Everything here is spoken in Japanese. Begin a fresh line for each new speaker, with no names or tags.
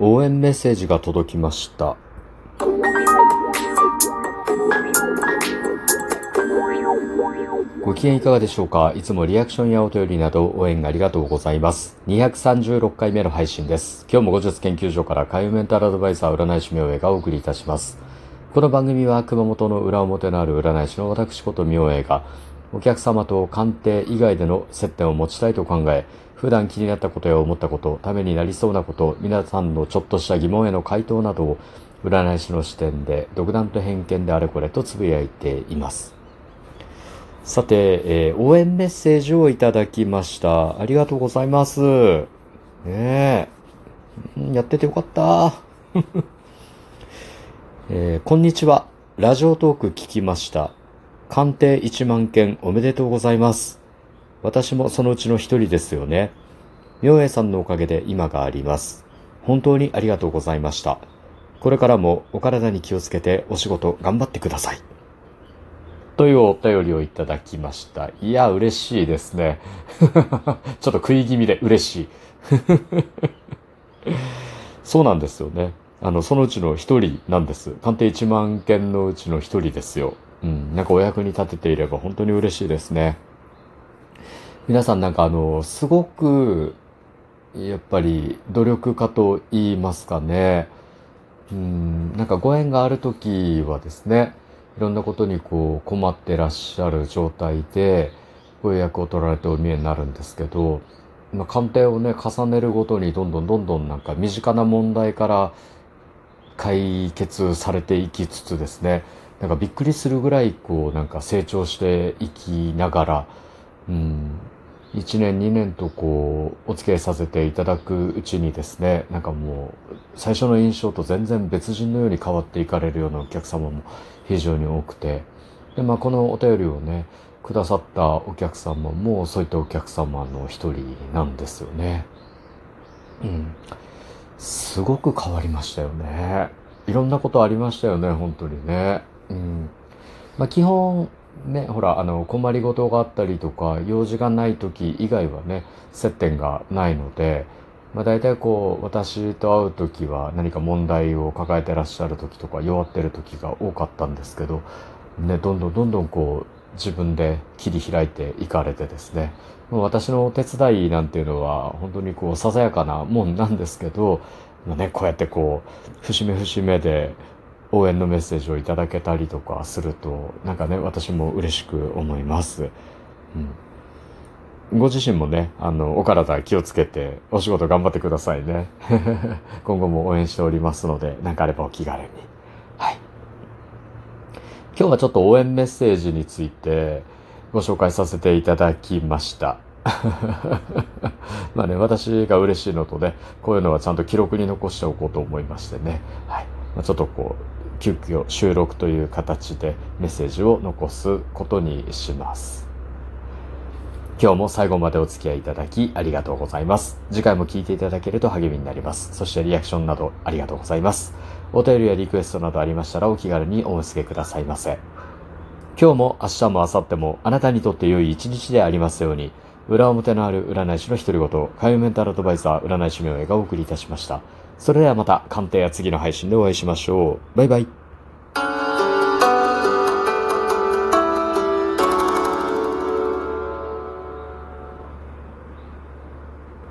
応援メッセージが届きました。ご機嫌いかがでしょうか？いつもリアクションやお便りなど応援ありがとうございます。236回目の配信です。今日も後日研究所から海運メンタルアドバイザー占い師明恵がお送りいたします。この番組は熊本の裏表のある占い師の私こと明恵がお客様と鑑定以外での接点を持ちたいと考え、普段気になったことや思ったこと、ためになりそうなこと、皆さんのちょっとした疑問への回答などを占い師の視点で独断と偏見であれこれとつぶやいています。さて、えー応援メッセージをいただきました。ありがとうございます。ねえ。やっててよかった。えーこんにちは。ラジオトーク聞きました。鑑定1万件おめでとうございます。私もそのうちの一人ですよね。明恵さんのおかげで今があります。本当にありがとうございました。これからもお体に気をつけてお仕事頑張ってください。というお便りをいただきました。いや、嬉しいですね。ちょっと食い気味で嬉しい。そうなんですよね。あの、そのうちの一人なんです。鑑定1万件のうちの一人ですよ。うん。なんかお役に立てていれば本当に嬉しいですね。皆さんなんかあの、すごく、やっぱり努力家と言いますかね。うん、なんかご縁があるときはですね、いろんなことにこう困ってらっしゃる状態で、ご予約を取られてお見えになるんですけど、まあ、鑑定をね、重ねるごとにどんどんどんどんなんか身近な問題から解決されていきつつですね、なんかびっくりするぐらいこうなんか成長していきながら、うん、1年2年とこうお付き合いさせていただくうちにですね、なんかもう最初の印象と全然別人のように変わっていかれるようなお客様も非常に多くて、で、まあこのお便りをね、くださったお客様もそういったお客様の一人なんですよね。うん。すごく変わりましたよね。いろんなことありましたよね、本当にね。うん。まあ基本、ね、ほら、あの、困りごとがあったりとか、用事がない時以外はね、接点がないので、まあ大体こう、私と会う時は何か問題を抱えてらっしゃる時とか、弱ってる時が多かったんですけど、ね、どんどんどんどんこう、自分で切り開いていかれてですね、もう私のお手伝いなんていうのは、本当にこう、ささやかなもんなんですけど、まあね、こうやってこう、節目節目で応援のメッセージをいただけたりとかすると、なんかね、私も嬉しく思います。うん。ご自身もね、あの、お体気をつけて、お仕事頑張ってくださいね。今後も応援しておりますので、何かあればお気軽に。はい。今日はちょっと応援メッセージについてご紹介させていただきました。まあね、私が嬉しいのとね、こういうのはちゃんと記録に残しておこうと思いましてね。はい。まあ、ちょっとこう、急遽収録という形でメッセージを残すことにします。今日も最後までお付き合いいただきありがとうございます。次回も聞いていただけると励みになります。そしてリアクションなどありがとうございます。お便りやリクエストなどありましたらお気軽にお寄せくださいませ。今日も明日も明後日もあなたにとって良い一日でありますように、裏表のある占い師の独り言、海運メンタルアドバイザー占い師名がお送りいたしました。それではまた鑑定や次の配信でお会いしましょう。バイバイ。